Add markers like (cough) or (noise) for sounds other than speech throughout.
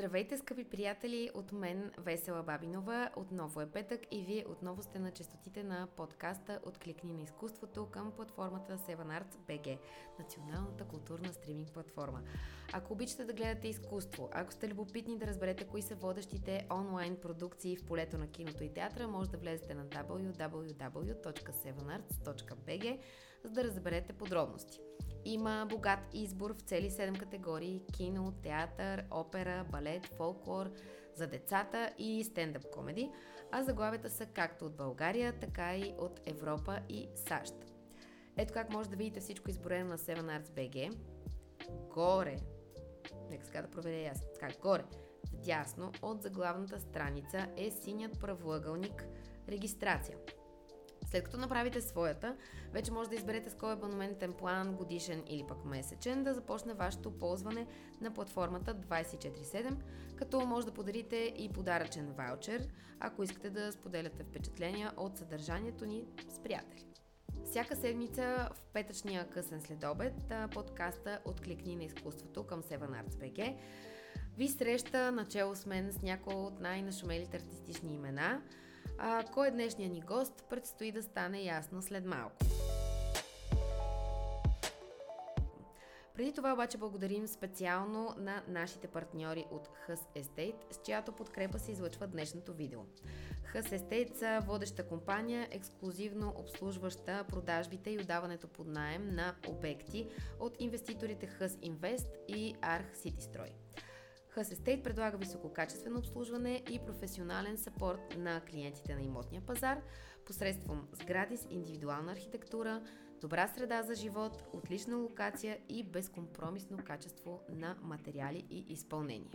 Здравейте, скъпи приятели! От мен Весела Бабинова. Отново е петък и вие отново сте на частотите на подкаста Откликни на изкуството към платформата Seven Arts BG, националната културна стриминг платформа. Ако обичате да гледате изкуство, ако сте любопитни да разберете кои са водещите онлайн продукции в полето на киното и театъра, може да влезете на www.sevenarts.bg, за да разберете подробности. Има богат избор в цели 7 категории кино, театър, опера, балет, фолклор, за децата и стендъп комеди, а заглавията са както от България, така и от Европа и САЩ. Ето как може да видите всичко изборено на 7 Arts BG. Горе, нека сега да проверя аз, така, горе, вдясно от заглавната страница е синият правоъгълник регистрация – след като направите своята, вече може да изберете с кой абонаментен план, годишен или пък месечен, да започне вашето ползване на платформата 24-7, като може да подарите и подаръчен ваучер, ако искате да споделяте впечатления от съдържанието ни с приятели. Всяка седмица в петъчния късен следобед подкаста Откликни на изкуството към Seven Arts BG ви среща начало с мен с някои от най-нашумелите артистични имена – а, кой е днешният ни гост, предстои да стане ясно след малко. Преди това обаче благодарим специално на нашите партньори от Hus Estate, с чиято подкрепа се излъчва днешното видео. Hus Estate са водеща компания, ексклюзивно обслужваща продажбите и отдаването под найем на обекти от инвеститорите Hus Invest и Arch City Строй. Hus Estate предлага висококачествено обслужване и професионален сапорт на клиентите на имотния пазар посредством сгради с индивидуална архитектура, добра среда за живот, отлична локация и безкомпромисно качество на материали и изпълнение.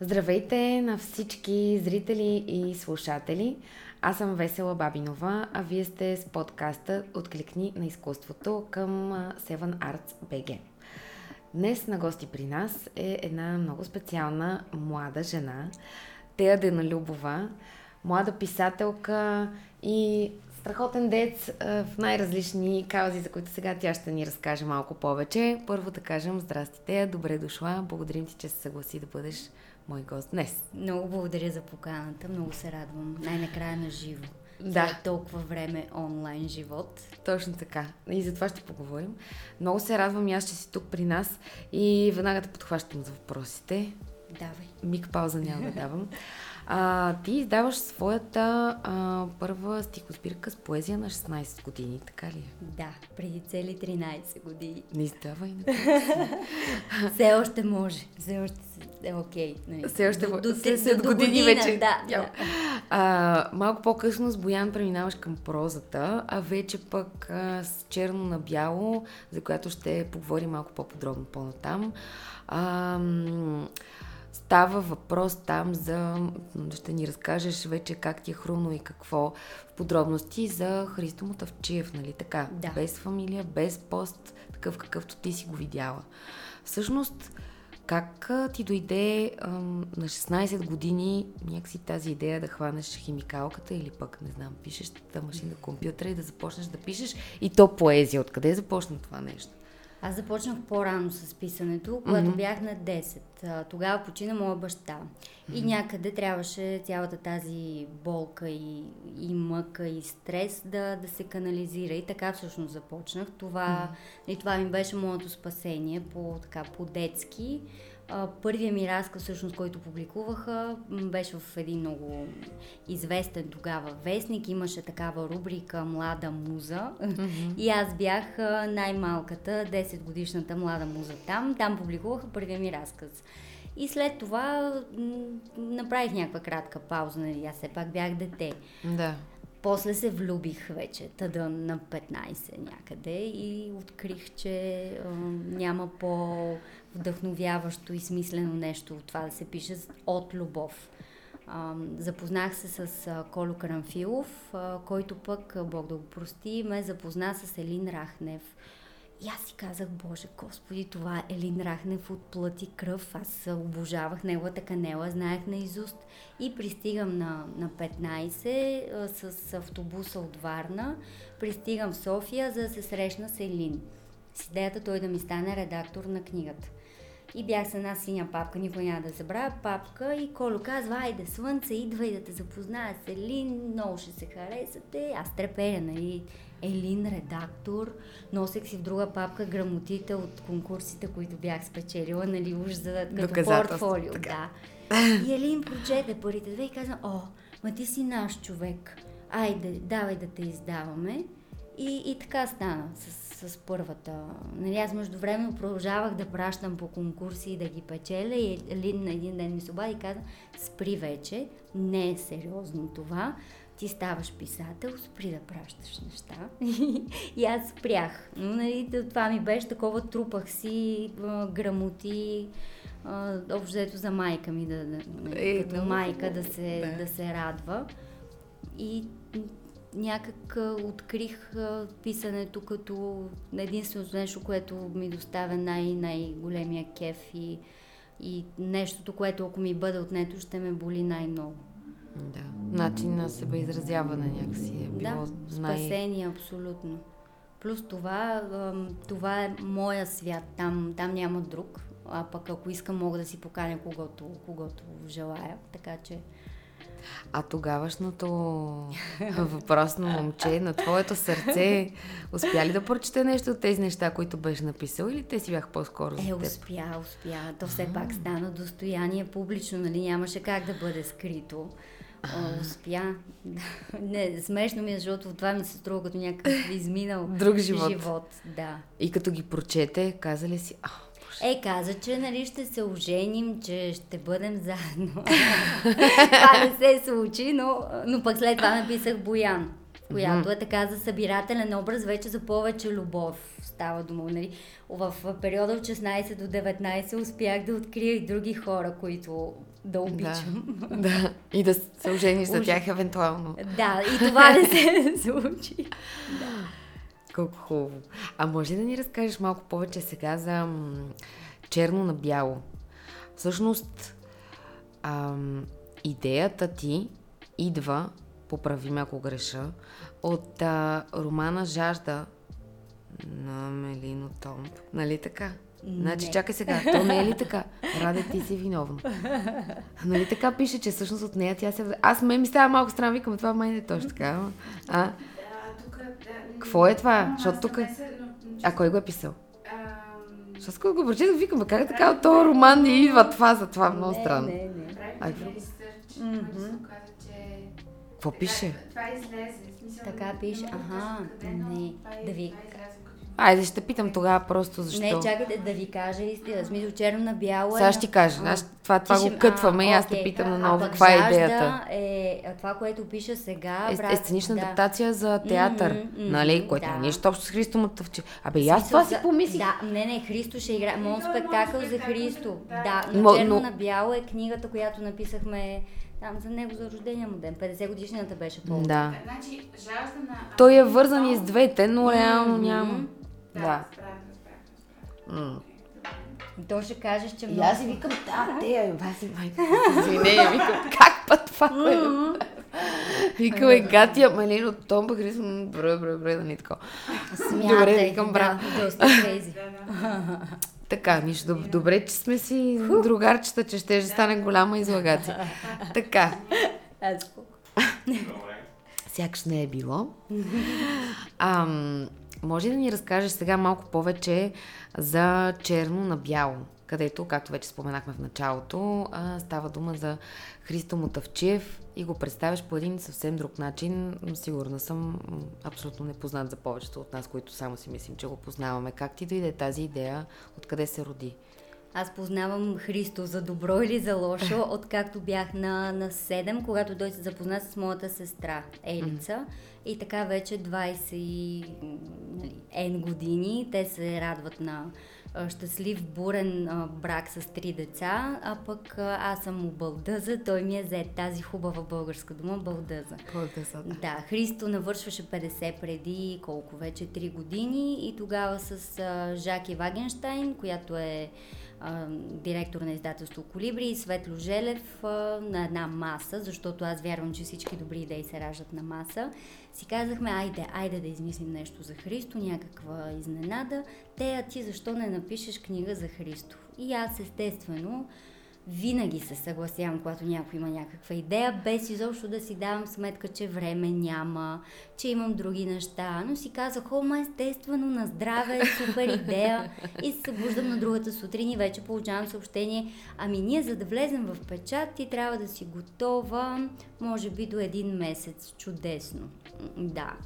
Здравейте на всички зрители и слушатели! Аз съм Весела Бабинова, а вие сте с подкаста Откликни на изкуството към Seven Arts BG. Днес на гости при нас е една много специална млада жена, Тея Деналюбова, млада писателка и страхотен дец в най-различни каузи, за които сега тя ще ни разкаже малко повече. Първо да кажем здрасти, Тея, добре дошла. Благодарим ти, че се съгласи да бъдеш мой гост днес. Много благодаря за поканата, много се радвам. Най-накрая на живо да. за толкова време онлайн живот. Точно така. И за това ще поговорим. Много се радвам и аз, че си тук при нас и веднага те подхващам за въпросите. Давай. Миг пауза няма да давам. (laughs) А, ти издаваш своята а, първа стихосбирка с поезия на 16 години, така ли? Да, преди цели 13 години. Не издавай. (laughs) Все още може. Все още е окей. Okay, Все още до, до, след, след до години година, вече. Да, да. А, малко по-късно с Боян преминаваш към прозата, а вече пък а, с черно на бяло, за която ще поговорим малко по-подробно по-натам. А, Става въпрос там за, ще ни разкажеш вече как ти е хрумно и какво в подробности за Христо Мотавчиев, нали така? Да. Без фамилия, без пост, такъв какъвто ти си го видяла. Всъщност, как ти дойде ам, на 16 години някакси тази идея да хванеш химикалката или пък, не знам, пишеш машина компютъра и да започнеш да пишеш и то поезия? Откъде започна това нещо? Аз започнах по-рано с писането, когато mm-hmm. бях на 10. Тогава почина моя баща. И някъде трябваше цялата тази болка и, и мъка и стрес да, да се канализира. И така всъщност започнах. Това, mm-hmm. и това ми беше моето спасение по, така, по-детски. Първият ми разказ, всъщност, който публикуваха, беше в един много известен тогава вестник. Имаше такава рубрика Млада муза. Mm-hmm. (laughs) И аз бях най-малката, 10 годишната млада муза там. Там публикуваха първия ми разказ. И след това направих някаква кратка пауза, нали? Аз все пак бях дете. Да. После се влюбих вече, тъда на 15 някъде и открих, че а, няма по-вдъхновяващо и смислено нещо от това да се пише от любов. А, запознах се с а, Коло Карамфилов, а, който пък, Бог да го прости, ме запозна с Елин Рахнев и аз си казах, Боже, Господи, това е Елин Рахнев от плът и кръв. Аз обожавах неговата канела, знаех наизуст. И пристигам на, на 15 а, с автобуса от Варна. Пристигам в София, за да се срещна с Елин. С идеята той да ми стане редактор на книгата. И бях с една синя папка, никой няма да забравя папка. И Коло казва, айде, слънце, идва и да те запозная с Елин, много ще се харесате. Аз треперя, нали? Елин, редактор. Носех си в друга папка грамотите от конкурсите, които бях спечелила, нали, уж за като портфолио. Да. (laughs) И Елин прочете първите две и каза, о, ма ти си наш човек. Айде, давай да те издаваме. И, и така стана с, с първата. Нали, аз междувременно продължавах да пращам по конкурси и да ги печеля и Елин на един ден ми се обади и каза, спри вече, не е сериозно това, ти ставаш писател, спри да пращаш неща. (laughs) и аз спрях. Нали, това ми беше такова, трупах си грамоти, общо за майка ми, да, да, е, като да, майка да се, да. да се радва. И някак открих писането като единственото нещо, което ми доставя най- най-големия кеф и, и нещото, което ако ми бъде отнето, ще ме боли най-много. Да. Начин на себеизразяване някакси е било да, най... спасение, абсолютно. Плюс това, това е моя свят, там, там няма друг, а пък ако искам мога да си поканя когото, когото желая, така че... А тогавашното въпросно момче на твоето сърце успя ли да прочете нещо от тези неща, които беше написал или те си бяха по-скоро за Е, успя, успя. То все пак стана достояние публично, нали? Нямаше как да бъде скрито. О, успя. (laughs) Не, смешно ми е, защото това ми се струва като някакъв изминал (laughs) Друг живот. живот. Да. И като ги прочете, каза ли си, а, е, каза, че нали ще се оженим, че ще бъдем заедно. (laughs) това не се случи, но, но пък след това написах Боян, която е така за събирателен образ вече за повече любов става дума. Нали? В периода от 16 до 19 успях да открия и други хора, които да обичам. Да, да. и да се ожениш за тях евентуално. Да, и това не се случи. Да. (laughs) Колко хубаво. А може ли да ни разкажеш малко повече сега за черно на бяло? Всъщност, ам, идеята ти идва, поправи ме ако греша, от а, романа Жажда на Мелино Томп. Нали така? Значи, чакай сега, то не е ли така? Раде, ти си виновна. Нали така пише, че всъщност от нея тя се... Аз ме ми става малко странно, викам, това май не е точно така. А? Какво е това? Защото тук... А кой го е писал? Защото като го прочетах, викам, как е така от този роман не идва това за това? Много странно. Не, не, не. Какво пише? Това излезе. Така пише, ага, не, да ви... Айде, ще питам тогава просто защо. Не, чакайте да ви кажа истина. Смисъл, черно на бяло е... Сега ще ти кажа. А, това, това го кътваме а, и аз те питам на ново. Каква е идеята? Е, това, което пише сега... Е, брат, е сценична да. адаптация за театър, mm-hmm, нали? Което да. е нищо общо с Христо Мотъвче. Абе, и аз това си помислих. Да, не, не, Христо ще играе. Моят спектакъл за Христо. Да, но черно на бяло е книгата, която написахме там за него за рождения му ден. 50 годишнината беше по Да. Значи, жажда на... Той е вързан и с двете, но реално няма. Да, да. Mm. То ще кажеш, че много... И аз си викам, да, те, аз си майка. (laughs) Викам, как път това, което... Викам, е гати, ама не, от Том рисам, бре, бре, бре, да не така. Смятай, Добре, викам, брат. Да, доста крейзи. (laughs) Така, нищо. Добре, че сме си другарчета, че ще стане голяма излагация. (laughs) така. Сякаш не е било. Ам, може да ни разкажеш сега малко повече за черно на бяло, където, както вече споменахме в началото, става дума за Христо Мотавчиев и го представяш по един съвсем друг начин. Сигурна съм, абсолютно непознат за повечето от нас, които само си мислим, че го познаваме. Как ти дойде тази идея? Откъде се роди? Аз познавам Христо за добро или за лошо, откакто бях на, на 7, когато той се запозна с моята сестра Елица. Mm-hmm. И така вече 20 нали, N години те се радват на щастлив, бурен а, брак с три деца, а пък а, аз съм му Балдъза, той ми е за тази хубава българска дума Балдъза. Балдъза, да. Да, Христо навършваше 50 преди колко вече 3 години и тогава с а, Жаки Вагенштайн, която е директор на издателство Колибри и Светло Желев а, на една маса, защото аз вярвам, че всички добри идеи се раждат на маса. Си казахме, айде, айде да измислим нещо за Христо, някаква изненада. Те, а ти защо не напишеш книга за Христо? И аз естествено винаги се съгласявам, когато някой има някаква идея, без изобщо да си давам сметка, че време няма, че имам други неща. Но си казах, о, ма естествено, на здраве, супер идея. И се събуждам на другата сутрин и вече получавам съобщение, ами ние за да влезем в печат, ти трябва да си готова, може би до един месец. Чудесно. Да.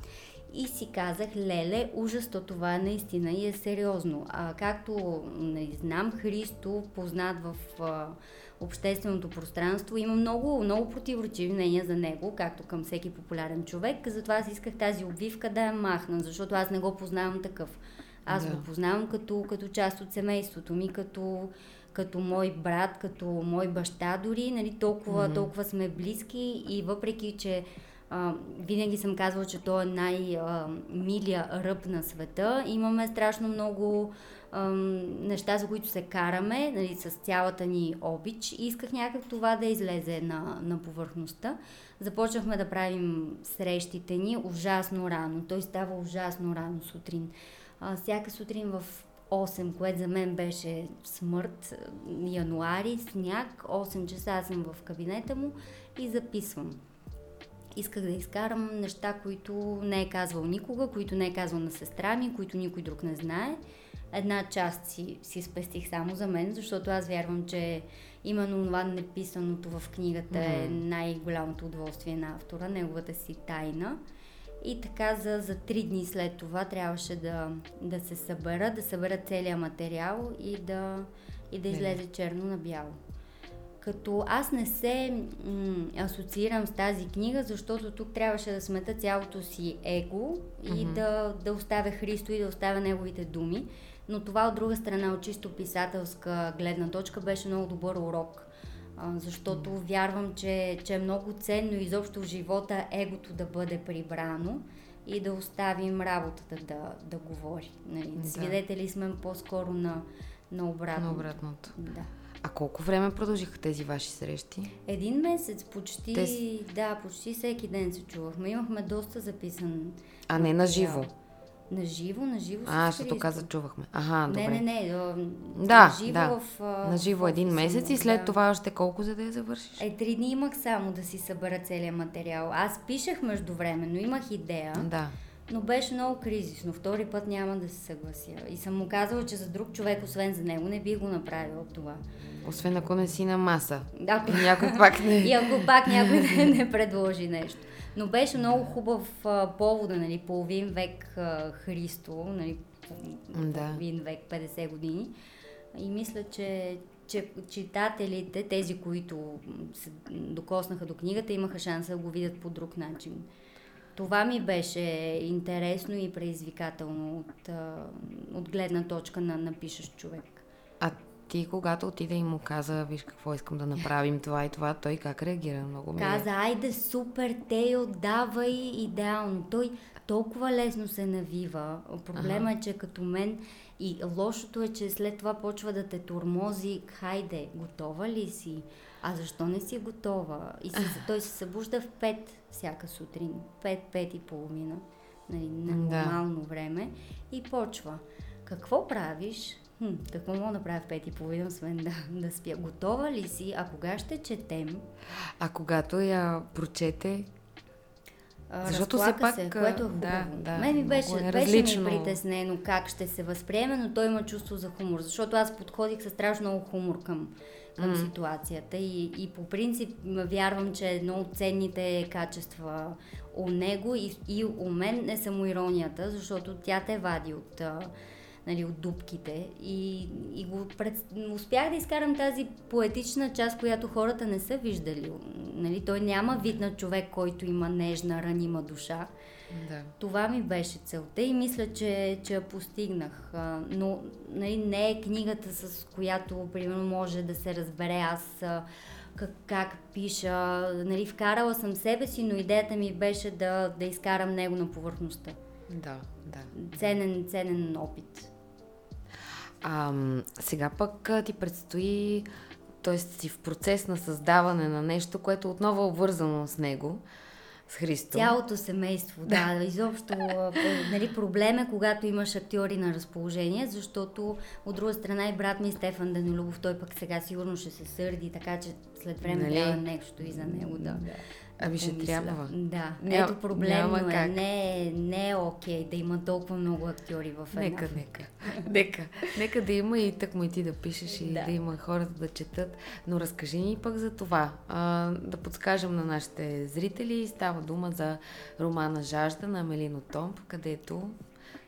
И си казах, леле, ужас, то това наистина и е сериозно. А, както не знам, Христо, познат в а, общественото пространство, има много, много противоречиви мнения за него, както към всеки популярен човек. Затова аз исках тази обвивка да я махна, защото аз не го познавам такъв. Аз да. го познавам като, като част от семейството ми, като, като мой брат, като мой баща дори, нали, толкова, mm-hmm. толкова сме близки и въпреки, че винаги съм казвала, че той е най-милия ръб на света. Имаме страшно много а, неща, за които се караме, нали, с цялата ни обич. И исках някак това да излезе на, на повърхността. Започнахме да правим срещите ни ужасно рано. Той става ужасно рано сутрин. А, всяка сутрин в 8, което за мен беше смърт, януари, сняг, 8 часа съм в кабинета му и записвам исках да изкарам неща, които не е казвал никога, които не е казвал на сестра ми, които никой друг не знае. Една част си, си спестих само за мен, защото аз вярвам, че именно това неписаното в книгата mm-hmm. е най-голямото удоволствие на автора, неговата си тайна. И така за, за три дни след това трябваше да, да се събера, да събера целият материал и да, и да излезе черно на бяло като аз не се м- асоциирам с тази книга, защото тук трябваше да смета цялото си его и mm-hmm. да, да оставя Христо и да оставя неговите думи. Но това от друга страна, от чисто писателска гледна точка, беше много добър урок. А, защото вярвам, че, че е много ценно изобщо в живота егото да бъде прибрано и да оставим работата да, да говори. Нали? Да. Свидетели сме по-скоро на, на обратното. На обратното. Да. А колко време продължиха тези ваши срещи? Един месец, почти, Те... да, почти всеки ден се чувахме. Имахме доста записан. А не на живо? На живо, на живо. А, защото каза, чувахме. Ага, добре. Не, не, не. Да, на живо да. В, на живо един месец и след да. това още колко за да я завършиш? Е, три дни имах само да си събера целият материал. Аз пишех междувременно, имах идея. Да но беше много кризисно. Втори път няма да се съглася. И съм му казала, че за друг човек, освен за него, не би го направила това. Освен ако не си на маса. Ако... И някой пак не... (laughs) И ако пак някой не, не предложи нещо. Но беше много хубав а, повода, нали, половин век а, Христо, нали, половин да. век, 50 години. И мисля, че, че читателите, тези, които се докоснаха до книгата, имаха шанс да го видят по друг начин. Това ми беше интересно и предизвикателно от, от гледна точка на напишещ човек. А ти, когато отиде и му каза, виж какво искам да направим, това и това, той как реагира? Много ми е. Каза, айде супер, те отдавай идеално. Той толкова лесно се навива. Проблема ага. е, че като мен и лошото е, че след това почва да те турмози, хайде, готова ли си? А защо не си готова? И се, той се събужда в 5 всяка сутрин. 5-5 и половина. Нали, на нормално да. време. И почва. Какво правиш? Хм, какво мога да направя в 5 и половина, освен да, да спя? Готова ли си? А кога ще четем? А когато я прочете, защото все пак, се, което е хубаво. Да, да, Мен ми беше, е беше ми притеснено как ще се възприеме, но той има чувство за хумор, защото аз подходих с страшно много хумор към към mm. ситуацията и, и по принцип вярвам, че едно от ценните качества у него и, и у мен е самоиронията, защото тя те вади от, нали, от дубките и, и го пред... успях да изкарам тази поетична част, която хората не са виждали. Нали, той няма вид на човек, който има нежна, ранима душа. Да. Това ми беше целта и мисля, че, че я постигнах. Но нали, не е книгата, с която, примерно, може да се разбере аз как, как пиша. Нали, вкарала съм себе си, но идеята ми беше да, да изкарам него на повърхността. Да, да. Ценен, ценен опит. А, сега пък ти предстои, т.е. си в процес на създаване на нещо, което отново е обвързано с него с Христо. Цялото семейство, да. да изобщо нали, проблем е, когато имаш актьори на разположение, защото от друга страна и брат ми Стефан Данилубов, той пък сега сигурно ще се сърди, така че след време нали? трябва нещо и за него да. да. Ами ще трябва. Да, Ням, ето проблемно е. Как. Не, не е окей да има толкова много актьори в една. Нека, нека. нека. Нека да има и так му и ти да пишеш и да. да има хората да четат. Но разкажи ни пък за това. А, да подскажем на нашите зрители. Става дума за романа Жажда на Мелино Томп, където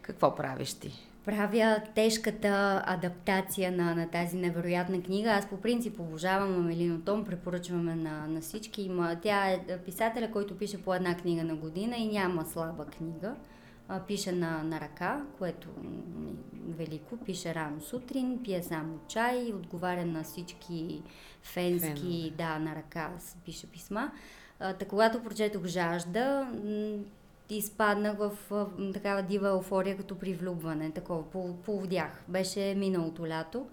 какво правиш ти? Правя тежката адаптация на, на тази невероятна книга. Аз по принцип обожавам Амелино Том, препоръчваме на, на всички. Има, тя е писателя, който пише по една книга на година и няма слаба книга. А, пише на, на ръка, което е велико. Пише рано сутрин, пие само чай, отговаря на всички фенски, Фен. да, на ръка пише писма. Та, когато прочетох Жажда, изпаднах в такава дива еуфория като при влюбване, такова, поводях. Беше миналото лято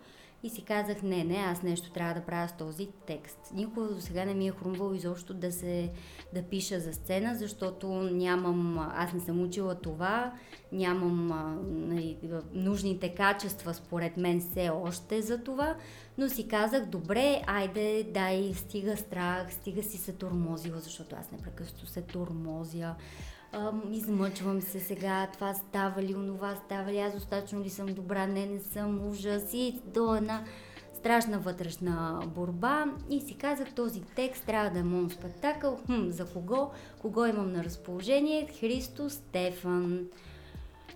и си казах, не, не, аз нещо трябва да правя с този текст. Никога до сега не ми е хрумвало изобщо да се да пиша за сцена, защото нямам, аз не съм учила това, нямам нали, нужните качества според мен все още за това, но си казах, добре, айде, дай, стига страх, стига си се тормозила, защото аз непрекъснато се измъчвам се сега, това става ли, онова става ли, аз достатъчно ли съм добра, не, не съм, ужас и до една страшна вътрешна борба и си казах, този текст трябва да е моят спектакъл. Хм, за кого? Кого имам на разположение? Христо Стефан.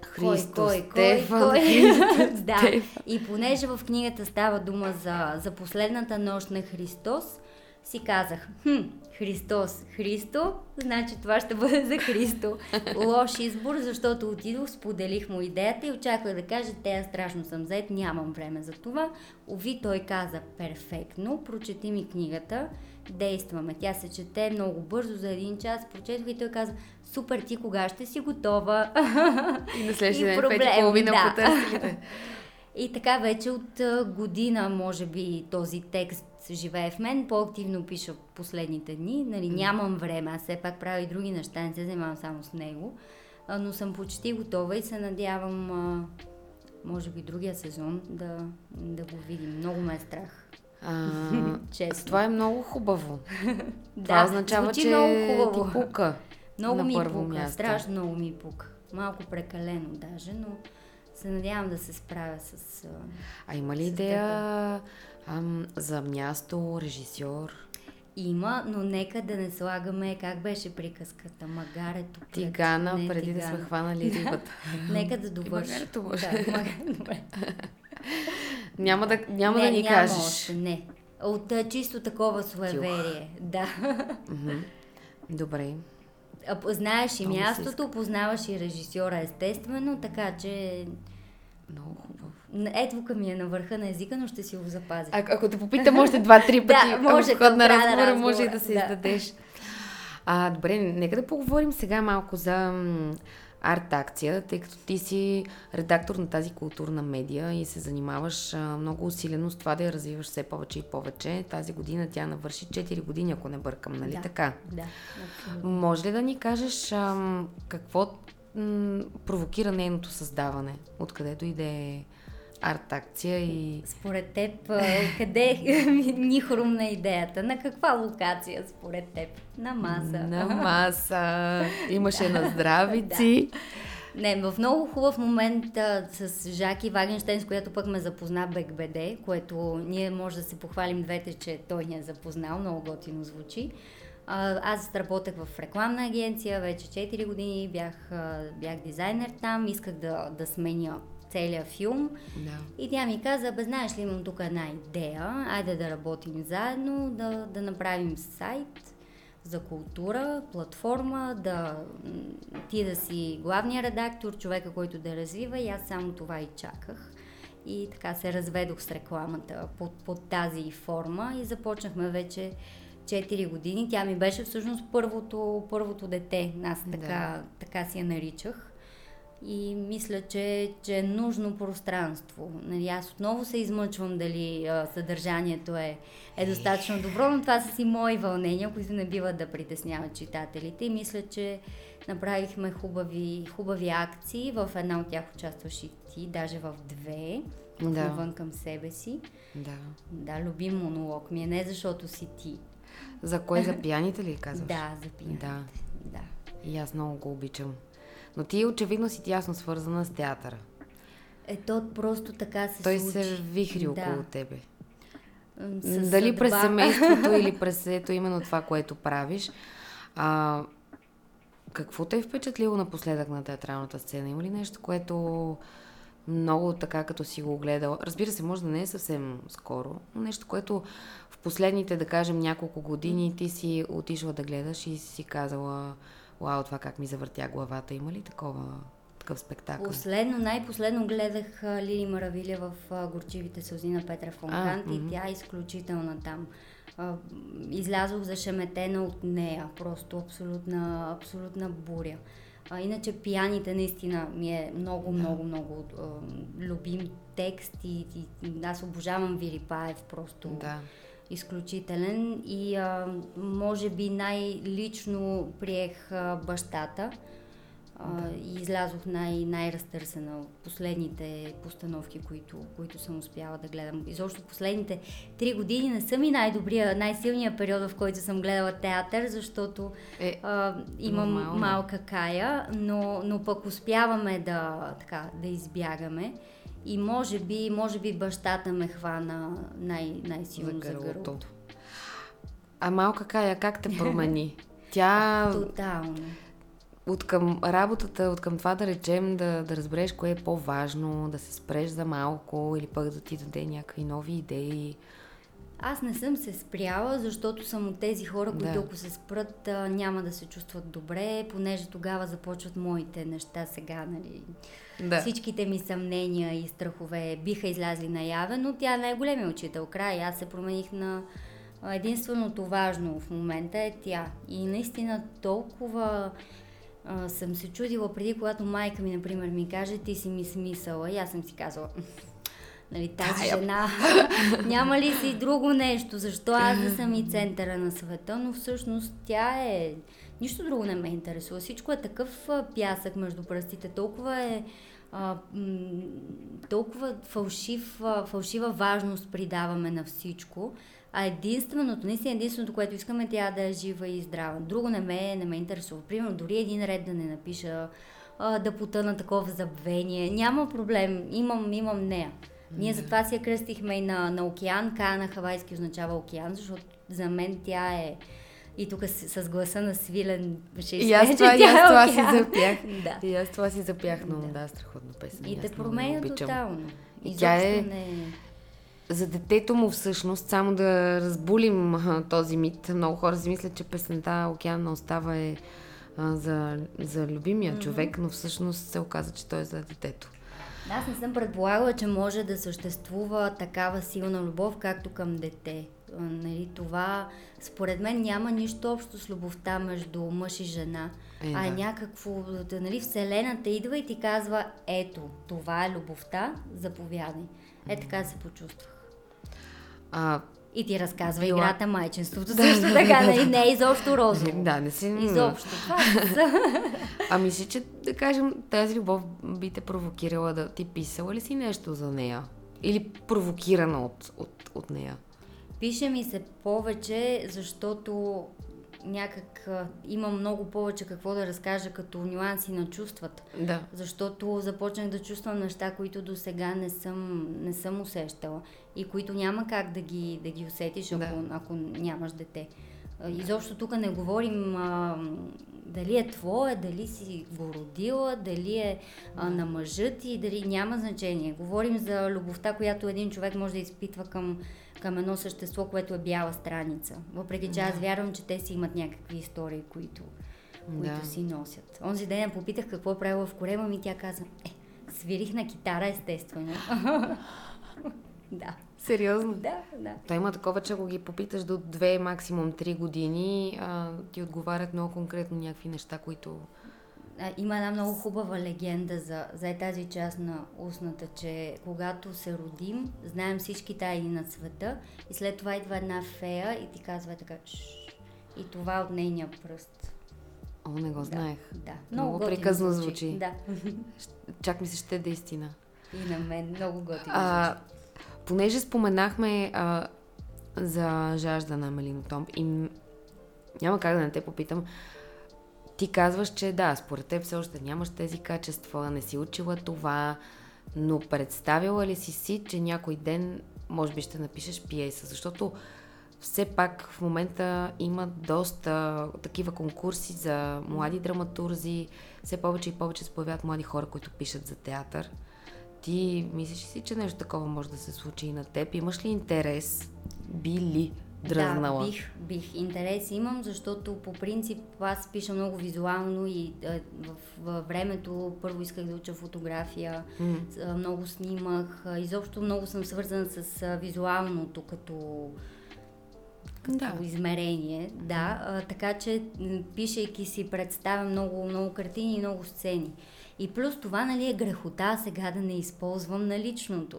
Христо, кой, Стефан, кой, кой? (laughs) да. И понеже в книгата става дума за, за последната нощ на Христос, си казах, хм, Христос, Христо, значи това ще бъде за Христо. Лош избор, защото отидох, споделих му идеята и очаквах да каже, те я страшно съм зает, нямам време за това. Ови, той каза, перфектно, прочети ми книгата, действаме. Тя се чете много бързо, за един час прочетох и той каза, супер, ти кога ще си готова? И на следващия ден, пет и половина да. И така вече от година, може би, този текст живее в мен. По-активно пиша последните дни. Нали, нямам време, аз все пак правя и други неща, не се занимавам само с него. А, но съм почти готова и се надявам, а, може би другия сезон, да, да го видим. Много ме е страх. А, (laughs) Честно. Това е много хубаво. (laughs) да, това означава, че много хубаво. ти пука. (laughs) Много на ми първо пука, място. страшно много ми пука. Малко прекалено даже, но се надявам да се справя с. А има ли идея ам, за място, режисьор? Има, но нека да не слагаме как беше приказката. Магарето. Тигана, не, преди тигана. да сме хванали рибата. нека да довърши. Магарето може. Да, (laughs) няма да, няма не, да ни няма кажеш. Още, не. От чисто такова суеверие. Да. Добре. Знаеш и мястото, познаваш и режисьора, естествено, така че много Ето ми е на върха на езика, но ще си го запазя. А, ако те попитам още два-три (laughs) пъти да, може, ход на разговора, може и да се да. издадеш. А, добре, нека да поговорим сега малко за арт акция, тъй като ти си редактор на тази културна медия и се занимаваш много усилено с това да я развиваш все повече и повече. Тази година тя навърши 4 години, ако не бъркам, нали да, така? Да. Може ли да ни кажеш какво м- провокира нейното създаване? Откъде дойде арт акция и... Според теб, къде (laughs) ни хрумна идеята? На каква локация според теб? На маса. На маса. Имаше на здравици. (laughs) да. Не, в много хубав момент а, с Жаки Вагенштейн, с която пък ме запозна БГБД, което ние може да се похвалим двете, че той ни е запознал, много готино звучи. А, аз работех в рекламна агенция вече 4 години, бях, бях дизайнер там, исках да, да сменя целият филм. Да. И тя ми каза, бе, знаеш ли, имам тук една идея, айде да работим заедно, да, да направим сайт за култура, платформа, да ти да си главния редактор, човека, който да развива и аз само това и чаках. И така се разведох с рекламата под, под тази форма и започнахме вече 4 години. Тя ми беше всъщност първото, първото дете. Аз така, да. така си я наричах. И мисля, че, че е нужно пространство. Нали, аз отново се измъчвам дали а, съдържанието е, е достатъчно добро, но това са си мои вълнения, които не биват да притесняват читателите и мисля, че направихме хубави, хубави акции. В една от тях участваш и ти, даже в две, Да. навън към себе си. Да. Да, любим монолог ми е не защото си ти. За кое? За пияните ли казваш? (laughs) Да, за пияните. Да. да. И аз много го обичам. Но ти очевидно си тясно свързана с театъра. Е, то просто така се Той случи. се вихри Да. около тебе. М, с Дали съдба. през семейството или (laughs) през ето именно това, което правиш. А, какво те е впечатлило напоследък на театралната сцена? Има ли нещо, което много така, като си го гледала? Разбира се, може да не е съвсем скоро, но нещо, което в последните, да кажем, няколко години ти си отишла да гледаш и си казала, вау, това как ми завъртя главата. Има ли такова, такъв спектакъл? Последно, най-последно гледах Лили Маравиля в Горчивите сълзи на Петра Фонкант и тя е изключителна там. Излязох зашеметена от нея, просто абсолютна, абсолютна буря. А, иначе пияните наистина ми е много, много, много а, любим текст и, и аз обожавам Вили Паев, просто Да. Изключителен и а, може би най-лично приех а, бащата а, и излязох най- най-разтърсена от последните постановки, които, които съм успяла да гледам. Изобщо последните три години не са ми най-добрия, най-силния период, в който съм гледала театър, защото Е, а, имам нормално. малка кая, но, но пък успяваме да, така, да избягаме. И може би, може би бащата ме хвана най- най-силно За гърлото. а малка Кая, как те промени? Тя Тотално. от към работата, от към това да речем, да, да разбереш кое е по-важно, да се спреш за малко или пък да ти даде някакви нови идеи. Аз не съм се спряла, защото съм от тези хора, които Да. ако се спрат, няма да се чувстват добре, понеже тогава започват моите неща сега, нали. Да. Всичките ми съмнения и страхове биха излязли наяве, но тя е най-големия учител. Край, аз се промених на единственото важно в момента е тя. И наистина толкова а, съм се чудила преди, когато майка ми, например, ми каже, ти си ми смисъла. И аз съм си казала, нали, тази Тая. жена, (laughs) няма ли си друго нещо, защо аз да съм и центъра на света, но всъщност тя е, нищо друго не ме интересува, всичко е такъв пясък между пръстите, толкова е, а, м, толкова фалшив, фалшива важност придаваме на всичко, а единственото, наистина единственото, което искаме, тя да е жива и здрава. Друго не ме, не ме интересува. Примерно, дори един ред да не напиша, а, да потъна такова забвение. Няма проблем, имам, имам нея. Ние затова си я кръстихме и на, на океан. Кая на хавайски означава океан, защото за мен тя е и тук с, с гласа на свилен ще И аз това, и че тя аз е това си запях. (laughs) Да. И аз това си запях, но Да. да, страхотна песен. И те много променя тотално. И Изобщо тя е- не... За детето му всъщност, само да разбулим този мит, много хора си мислят, че песента Океан на остава е а, за, за любимия човек, но всъщност се оказа, че той е за детето. Аз не съм предполагала, че може да съществува такава силна любов, както към дете. Нали, това, според мен, няма нищо общо с любовта между мъж и жена, Е, а е да. някакво, да, нали, Вселената идва и ти казва, ето, това е любовта, заповядай. Е, така се почувствах. А, И ти разказва Била- играта майчинството също така, нали, не е изобщо розово. (laughs) да, не си... Изобщо. А (laughs) мисли, че, да кажем, тази любов би те провокирала да ти писала ли си нещо за нея? Или провокирана от, от, от нея? Пише ми се повече, защото някак има много повече какво да разкажа като нюанси на чувствата. Да. Защото започнах да чувствам неща, които до сега не съм, не съм усещала и които няма как да ги, да ги усетиш, ако, Да. ако нямаш дете. Изобщо тук не говорим а, дали е твое, дали си го родила, дали е а, на мъжа ти, дали няма значение. Говорим за любовта, която един човек може да изпитва към, към едно същество, което е бяла страница. Въпреки че аз вярвам, че те си имат някакви истории, които, които Да. си носят. Онзи ден я попитах какво е правила в корема ми, тя каза, е, свирих на китара, естествено. (laughs) да. Сериозно? Да, да. Той има такова, че ако ги попиташ до две, максимум три години, а, ти отговарят много конкретно някакви неща, които има една много хубава легенда за, за тази част на устната, че когато се родим, знаем всички тайни на света и след това идва една фея и ти казва така и това от нейния пръст. О, не го знаех. Да. Много готино приказно звучи. Да. (laughs) Чак ми се ще да е истина. И на мен много готино А, звучи. понеже споменахме а, за жажда на Мелино Томп и няма как да не те попитам, ти казваш, че да, според теб все още нямаш тези качества, не си учила това, но представила ли си си, че някой ден може би ще напишеш пиеса, защото все пак в момента има доста такива конкурси за млади драматурзи, все повече и повече се появяват млади хора, които пишат за театър. Ти мислиш ли си, че нещо такова може да се случи и на теб? Имаш ли интерес? Би ли дръзнала? Да, бих, бих. Интерес имам, защото по принцип аз пиша много визуално и а, в, във времето първо исках да уча фотография, а, много снимах, изобщо много съм свързана с визуалното като, като Да. измерение. Да, а, така че пишейки си представям много, много картини и много сцени. И плюс това, нали, е грехота сега да не използвам наличното.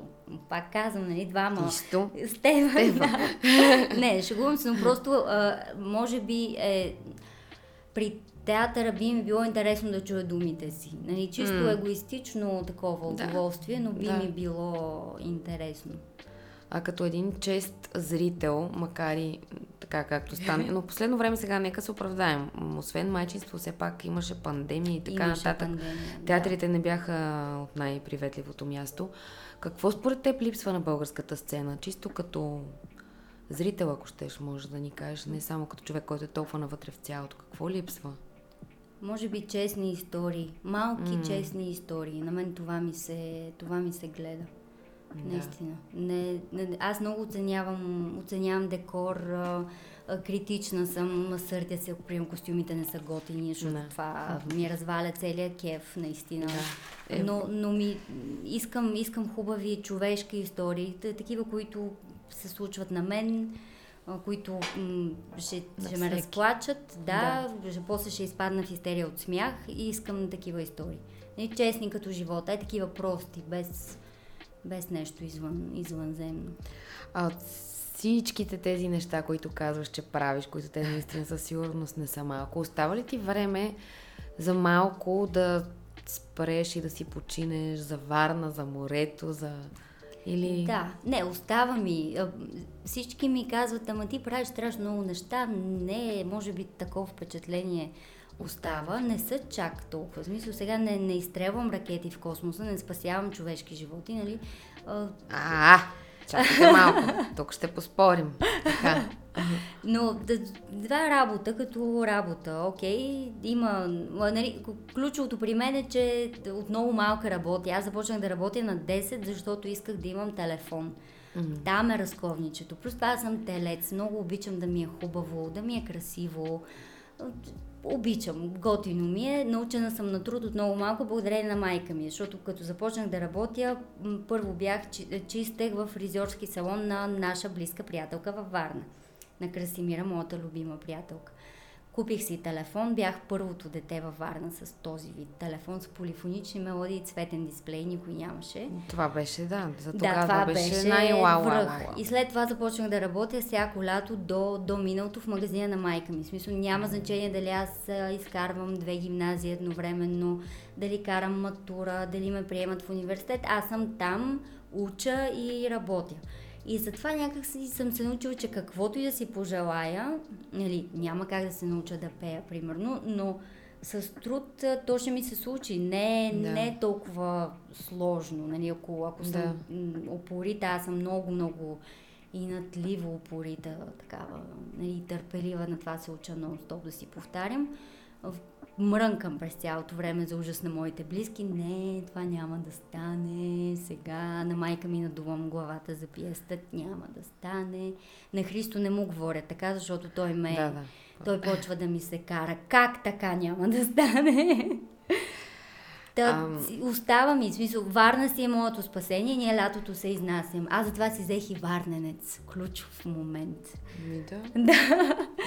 Пак казвам, нали, двама Нищо. Стева, Стева. да. (laughs) Не, шегувам се, но просто а, може би е, при театъра би ми било интересно да чуя думите си. Нали, чисто М. егоистично такова Да. удоволствие, но би Да. ми било интересно. А като един чест зрител, макар и така както стане, но последно време сега нека се оправдаем. Освен майчинство, все пак имаше пандемия и така Имаше нататък. пандемия. да. Театрите не бяха от най-приветливото място. Какво според теб липсва на българската сцена? Чисто като зрител, ако щеш, може да ни кажеш, не само като човек, който е толкова навътре в цялото. Какво липсва? Може би честни истории. Малки М. честни истории. На мен това ми се, това ми се гледа. Наистина. Не, не, аз много оценявам, оценявам декор, а, а, критична съм, сърдя се, ако прием костюмите не са готини, защото Да. това ми разваля целият кеф, наистина. Е, Но, но ми искам, искам хубави човешки истории, такива, които се случват на мен, които м- ще, На ще ме разплачат, да, Ще, после ще изпадна в истерия от смях и искам такива истории. Не честни като живота, е такива прости, без, без нещо извън, извънземно. А от всичките тези неща, които казваш, че правиш, които те наистина със сигурност не са малко, остава ли ти време за малко да спреш и да си починеш за Варна, за морето, за... Или... Да, не, остава ми. Всички ми казват, ама ти правиш страшно много неща. Не, може би такова впечатление остава. Не са чак толкова. В смисъл, сега не, не изстрелвам ракети в космоса, не спасявам човешки животи, нали? А, А, чакайте малко. (laughs) Тук ще поспорим. Така. Но това е работа като работа, окей. Има, нали, ключовото при мен е, че от много малка работя. Аз започнах да работя на 10, защото исках да имам телефон. Мгм. Там е разковничето. Плюс това аз съм телец. Много обичам да ми е хубаво, да ми е красиво. Обичам, готино ми е. Научена съм на труд от много малко, благодарение на майка ми. Защото като започнах да работя, първо бях чи- чистех в фризьорски салон на наша близка приятелка във Варна. На Красимира, моята любима приятелка. Купих си телефон, бях първото дете във Варна с този вид телефон с полифонични мелодии цветен дисплей, никой нямаше. Това беше, да. За Да, тогава това беше, беше най-ла връх. И след това започнах да работя всяко лято до, до миналото в магазина на майка ми. В смисъл няма значение дали аз изкарвам две гимназии едновременно, дали карам матура, дали ме приемат в университет. Аз съм там, уча и работя. И затова някак си съм се научила, че каквото и да си пожелая, нали, няма как да се науча да пея, примерно, но с труд то ще ми се случи. Не, Да. не е толкова сложно. Нали, ако, ако съм Да. м, упорита, аз съм много, много и надливо упорита, такава, нали, търпелива, на това се уча нон-стоп да си повтарям. Мрънкам през цялото време за ужас на моите близки. Не, това няма да стане. Сега на майка ми надувам главата за пиеста. Няма да стане. На Христо не му говоря така, защото той ме... Да, да. Той почва да ми се кара. Как така няма да стане? Та, си- остава ми, смисъл, Варна си е моето спасение, ние лятото се изнасям. Аз затова си взех и Варненец, ключов момент. Ми да. Да.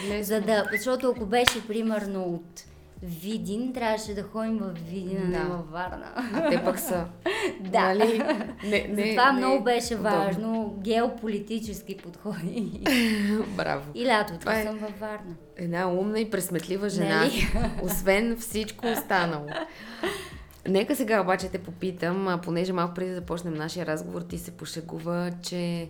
Лесно. За да, защото ако беше примерно от Видин, трябваше да ходим в Видин, а не Да. във Варна. А те пък са. (laughs) Да. Нали? Не, не, Затова не, много беше удобно. важно геополитически подходи. (laughs) Браво. И лятото Това е- съм във Варна. Една умна и пресметлива жена. Нали? (laughs) Освен всичко останало. Нека сега обаче те попитам, а, понеже малко преди да започнем нашия разговор, ти се пошегува, че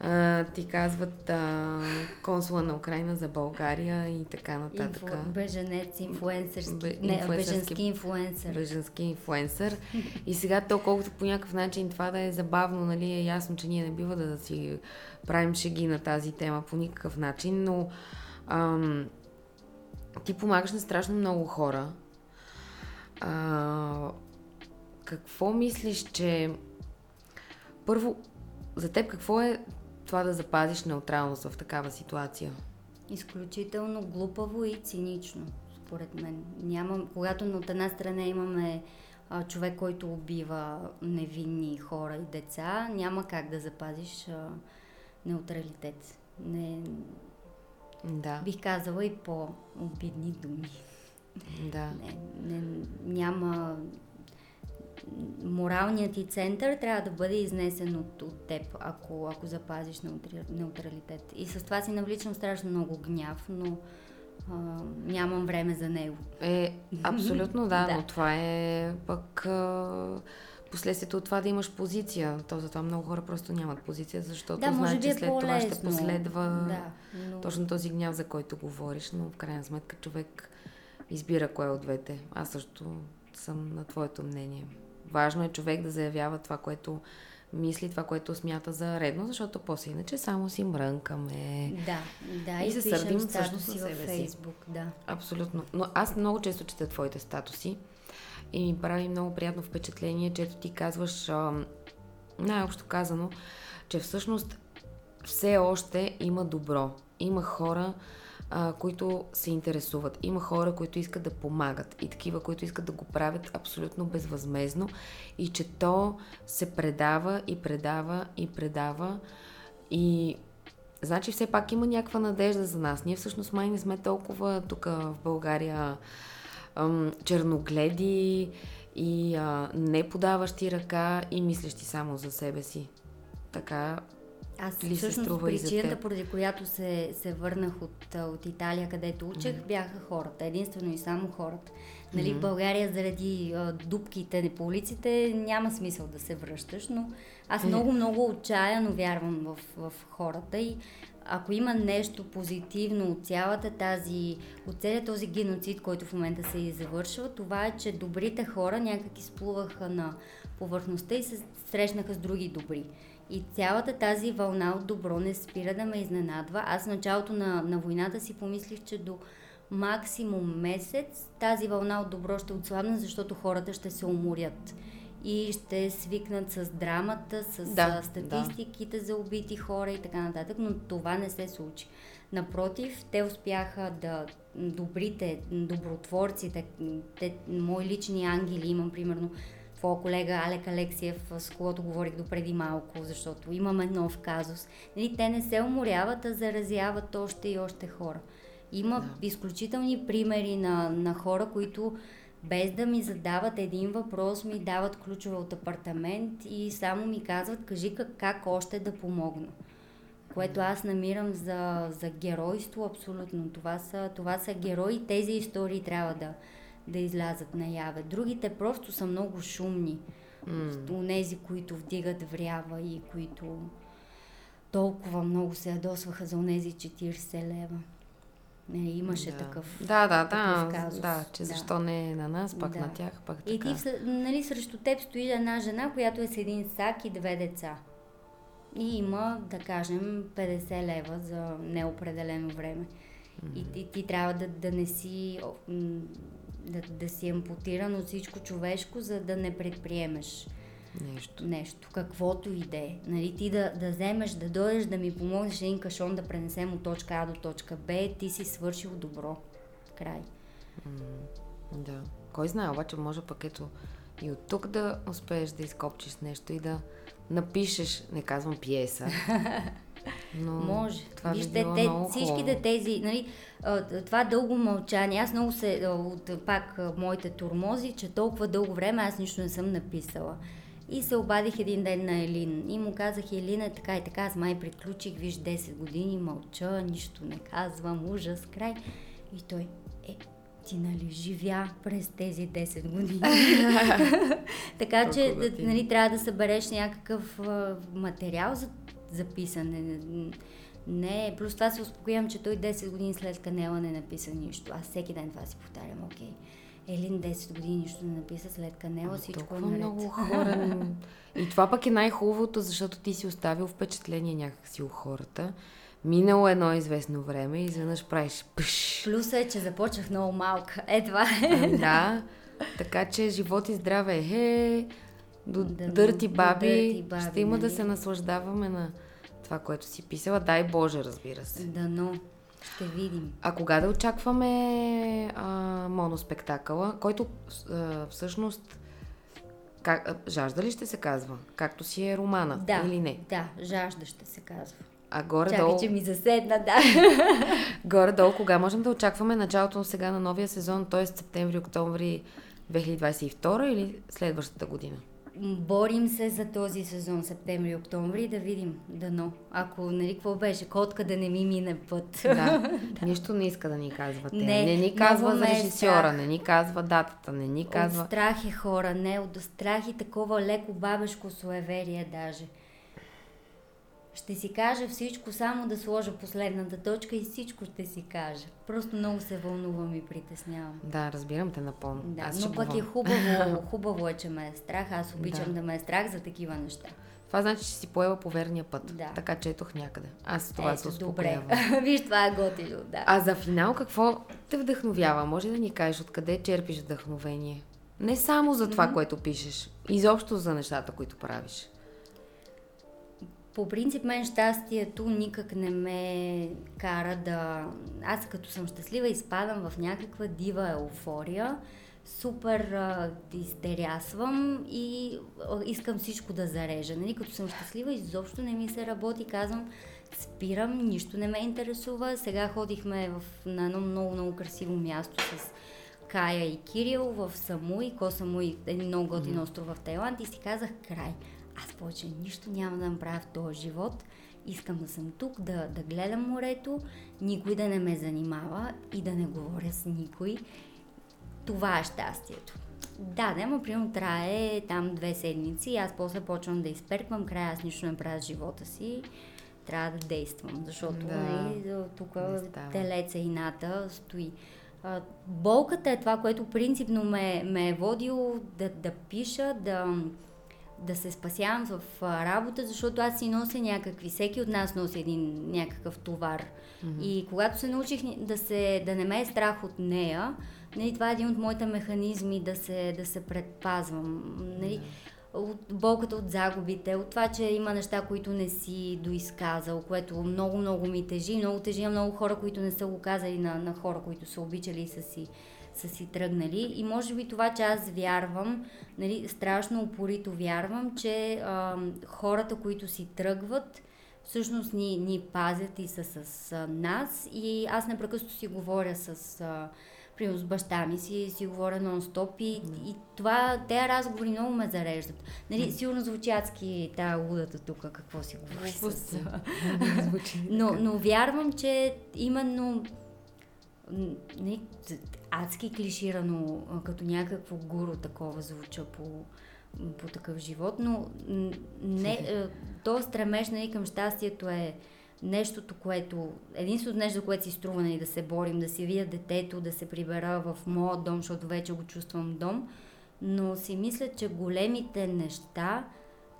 а, ти казват а, консула на Украина за България и така нататък. Инфу... Беженец, инфуенсърски. Бе- Не, беженски инфуенсър. Бежански инфуенсър. (laughs) И сега то, колкото по някакъв начин това да е забавно, нали, е ясно, че ние не бива да си правим шеги на тази тема по никакъв начин, но ам, ти помагаш на страшно много хора. А, какво мислиш, че първо, за теб какво е това да запазиш неутралност в такава ситуация? Изключително глупаво и цинично, според мен. Няма, когато от една страна имаме а, човек, който убива невинни хора и деца, няма как да запазиш а, неутралитет. Не, Да, бих казала и по-обидни думи. да. Не, не, няма... Моралният ти център трябва да бъде изнесен от, от теб, ако, ако запазиш неутралитет. И с това си навличам страшно много гняв, но а, нямам време за него. Е, абсолютно (laughs) да, Да. но това е пък а, последствието от това да имаш позиция. То затова много хора просто нямат позиция, защото да, знаят, че е след това ще последва Да, но... точно този гняв, за който говориш, но в крайна сметка човек избира кое от двете. Аз също съм на твоето мнение. Важно е човек да заявява това, което мисли, това, което смята за редно, защото после иначе само си мрънкаме. Да, да, И и, се сърдим всъщност на себе си. Фейсбук, да. Абсолютно. Но аз много често чета твоите статуси и ми прави много приятно впечатление, че ето ти казваш, най-общо казано, че всъщност все още има добро. Има хора, а, които се интересуват. Има хора, които искат да помагат и такива, които искат да го правят абсолютно безвъзмезно и че то се предава и предава и предава и Значи все пак има някаква надежда за нас. Ние всъщност май не сме толкова тук в България ам, черногледи и а, не подаващи ръка и мислещи само за себе си. Така, Аз Ли се всъщност струва и за причината, поради която се, се върнах от, от Италия, където учех, бяха хората. Единствено и само хората. Нали, в България заради а, дупките по улиците няма смисъл да се връщаш, но аз Е. много, много отчаяно вярвам в, в хората и ако има нещо позитивно от цялата тази, от целият този геноцид, който в момента се извършва, това е, че добрите хора някак изплуваха на повърхността и се срещнаха с други добри. И цялата тази вълна от добро не спира да ме изненадва. Аз в началото на, на войната си помислих, че до максимум месец тази вълна от добро ще отслабне, защото хората ще се уморят и ще свикнат с драмата, с Да, статистиките за убити хора и така нататък, но това не се случи. Напротив, те успяха да добрите, добротворците, те, мои лични ангели, имам примерно твоя колега Алек Алексиев, с когото говорих допреди малко, защото имаме нов казус. Нали, те не се уморяват, а заразяват още и още хора. Има Да. изключителни примери на, на хора, които без да ми задават един въпрос, ми дават ключове от апартамент и само ми казват, кажи как, как още да помогна. Което аз намирам за, за геройство абсолютно. Това са, това са герои, тези истории трябва да, да излязат наяве. Другите просто са много шумни. Онези, които вдигат врява и които толкова много се ядосваха за онези 40 лева. Не, имаше да. такъв. Да, да, да. казус. Да, че Да. защо не е на нас, пак Да. на тях, пак така. И ти, нали, срещу теб стои една жена, която е с един сак и две деца. И има, да кажем, 50 лева за неопределено време. И ти, ти трябва да, да не си да, да си ампутиран от всичко човешко, за да не предприемеш Нещо. нещо, каквото и да е. Нали, ти да, да вземеш, да дойдеш, да ми помогнеш един кашон да пренесем от точка А до точка Б, ти си свършил добро. Край. Да. Кой знае, обаче може пък ето и от тук да успееш да изкопчиш нещо и да напишеш, не казвам пиеса, (laughs) Но Може. това би Вижте, било те, всичките тези, нали, това дълго мълчание, аз много се, от пак моите турмози, че толкова дълго време аз нищо не съм написала. И се обадих един ден на Елин и му казах, Елина, е така и така, аз май приключих, виж 10 години, мълча, нищо не казвам, ужас, край. И той, е, ти нали живя през тези 10 години. (laughs) така че, нали, трябва да събереш някакъв материал за, за писане. Не, плюс това се успокоявам, че той 10 години след Канела не написа нищо. Аз всеки ден това си повтарям, окей. Елин 10 години нищо не написа след Канела, всичко е наред. много хора. И това пък е най-хубавото, защото ти си оставил впечатление някакси у хората. Минало едно известно време и изведнъж правиш пш. Плюсът е, че започнах много малка. Е, това е. Ами Да, така че живот и здраве е до Да, дърти до- до баби. дърти баби, Ще има да нали? се наслаждаваме на това, което си писала. Дай Боже, разбира се. Дано. Ще видим. А кога да очакваме а, моноспектакъла, който а, всъщност как, жажда ли ще се казва? Както си е романа Да, или не? да, жажда ще се казва. А Чакай, горе-долу, че ми заседна, да. (laughs) горе-долу, кога можем да очакваме началото сега на новия сезон, т.е. септември-октомври 2022 или следващата година? Борим се за този сезон, септември-октомври, да видим. Дано. Ако, нали, какво беше? Котка да не ми мине път. (laughs) (laughs) Да. Нищо не иска да ни казва. Не, Не, ни казва за е режисьора, не ни казва датата, не ни казва... От страх е хора, не, от страх и такова леко бабешко суеверие даже. Ще си кажа всичко, само да сложа последната точка и всичко ще си кажа. Просто много се вълнувам и притеснявам. Да, разбирам те напълно. Да, Аз но пък е хубаво, (laughs) хубаво е, че ме е страх. Аз обичам Да. да, ме е страх за такива неща. Това значи, че си поела по верния път. Да. Така че етох някъде. Аз това се Ето, добре. успокоявам. (laughs) Виж, това е готино, да. А за финал какво те вдъхновява? Може да ни кажеш откъде черпиш вдъхновение? Не само за това, което пишеш. Изобщо за нещата, които правиш. По принцип, мен щастието никак не ме кара да... Аз като съм щастлива, изпадам в някаква дива еуфория, супер а, изтерясвам и а, искам всичко да зарежа. Нали? Като съм щастлива, изобщо не ми се работи. Казвам, спирам, нищо не ме интересува. Сега ходихме в, на едно много, много красиво място с Кая и Кирил в Самуи, Ко Самуи, един много готин остров в Тайланд и си казах край. Аз повече нищо няма да направя в този живот. Искам да съм тук, да, да гледам морето, никой да не ме занимава и да не говоря с никой. Това е щастието. Да, да, но примерно трае там две седмици и аз после почвам да изперквам края, аз нищо не правя с живота си. Трябва да действам, защото Да. нали, тук телеца и ната стои. А, болката е това, което принципно ме, ме е водило да, да пиша, да, да се спасявам в работа, защото аз си нося някакви, всеки от нас носи един някакъв товар. Mm-hmm. И когато се научих да, се, да не ме е страх от нея, нали, това е един от моите механизми да се, да се предпазвам. Нали, от болката от загубите, от това, че има неща, които не си доизказал, което много, много ми тежи. Много тежи на много хора, които не са го казали на, на хора, които са обичали и са си, са си тръгнали. И може би това, че аз вярвам, нали, страшно упорито вярвам, че а, хората, които си тръгват, всъщност ни, ни пазят и са с а, нас. И аз непрекъснато си говоря с... А, Примерно с баща ми си, си говоря нон-стоп и, и това, тези разговори много ме зареждат. Нали, сигурно звучи адски тая лудата тук, какво си говори с... Звучи Но, но вярвам, че именно не, адски клиширано, като някакво гуру такова звуча по, по такъв живот, но не, (laughs) то стремеж нали, към щастието е нещото, което, единственото нещо, което си струва нали, да се борим, да си видя детето, да се прибера в моят дом, защото вече го чувствам дом, но си мисля, че големите неща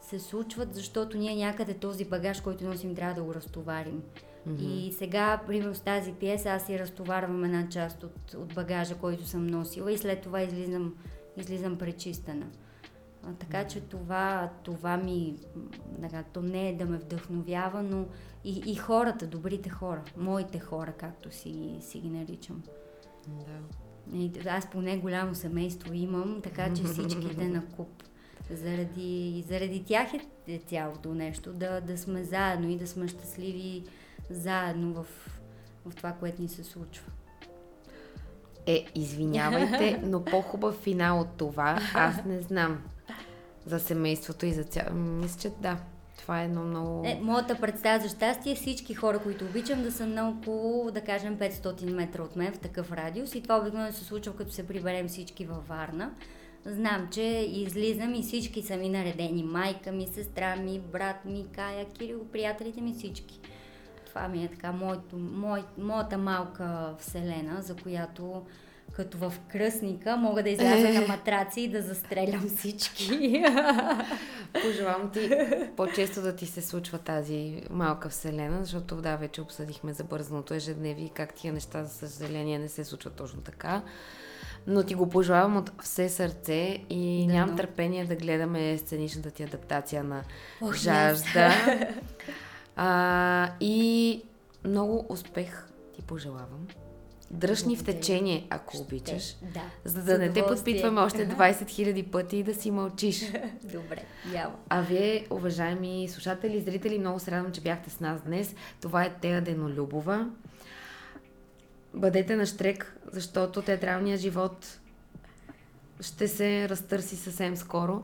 се случват, защото ние някъде този багаж, който носим, трябва да го разтоварим. И сега, примерно с тази пиеса, аз си разтоварвам една част от, от багажа, който съм носила и след това излизам, излизам пречистена. А, така че това, това ми, така, то не е да ме вдъхновява, но и, и хората, добрите хора, моите хора, както си, си ги наричам. Да. И аз поне голямо семейство имам, така че всичките (laughs) на куп Заради, заради тях е цялото нещо. Да, да сме заедно и да сме щастливи заедно в, в това, което ни се случва. Е, извинявайте, (laughs) но по-хубав финал от това аз не знам за семейството и за цяло. Мисля, че да. Това е едно много... Е, моята представа за щастие е всички хора, които обичам да са на около, да кажем, 500 метра от мен в такъв радиус. И това обикновено се случва, като се приберем всички във Варна. Знам, че излизам и всички са ми наредени. Майка ми, сестра ми, брат ми, Кая, Кирил, приятелите ми, всички. Това ми е така моето, мой, моята малка вселена, за която като в кръстника, мога да изляза на матраци и да застрелям всички. (laughs) Пожелавам ти по-често да ти се случва тази малка вселена, защото да, вече обсъдихме за бързното ежедневие и как тия неща, за съжаление, не се случват точно така. Но ти го пожелавам от все сърце и да, нямам но... търпение да гледаме сценичната ти адаптация на Ох, Жажда. А, и много успех ти пожелавам. Дръж ни в течение, ако Ще, обичаш. Да. За да не те подпитваме още (laughs) 20 000 пъти и да си мълчиш. (laughs) Добре, ява. А вие, уважаеми слушатели, зрители, много се радвам, че бяхте с нас днес. Това е Тея Денолюбова. Бъдете на штрек, защото театралният живот ще се разтърси съвсем скоро.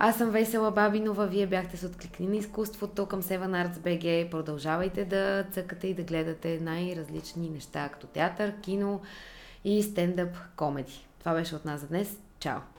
Аз съм Весела Бабинова, вие бяхте с Откликни на изкуството към Seven Arts BG. Продължавайте да цъкате и да гледате най-различни неща, като театър, кино и стендъп комеди. Това беше от нас за днес. Чао!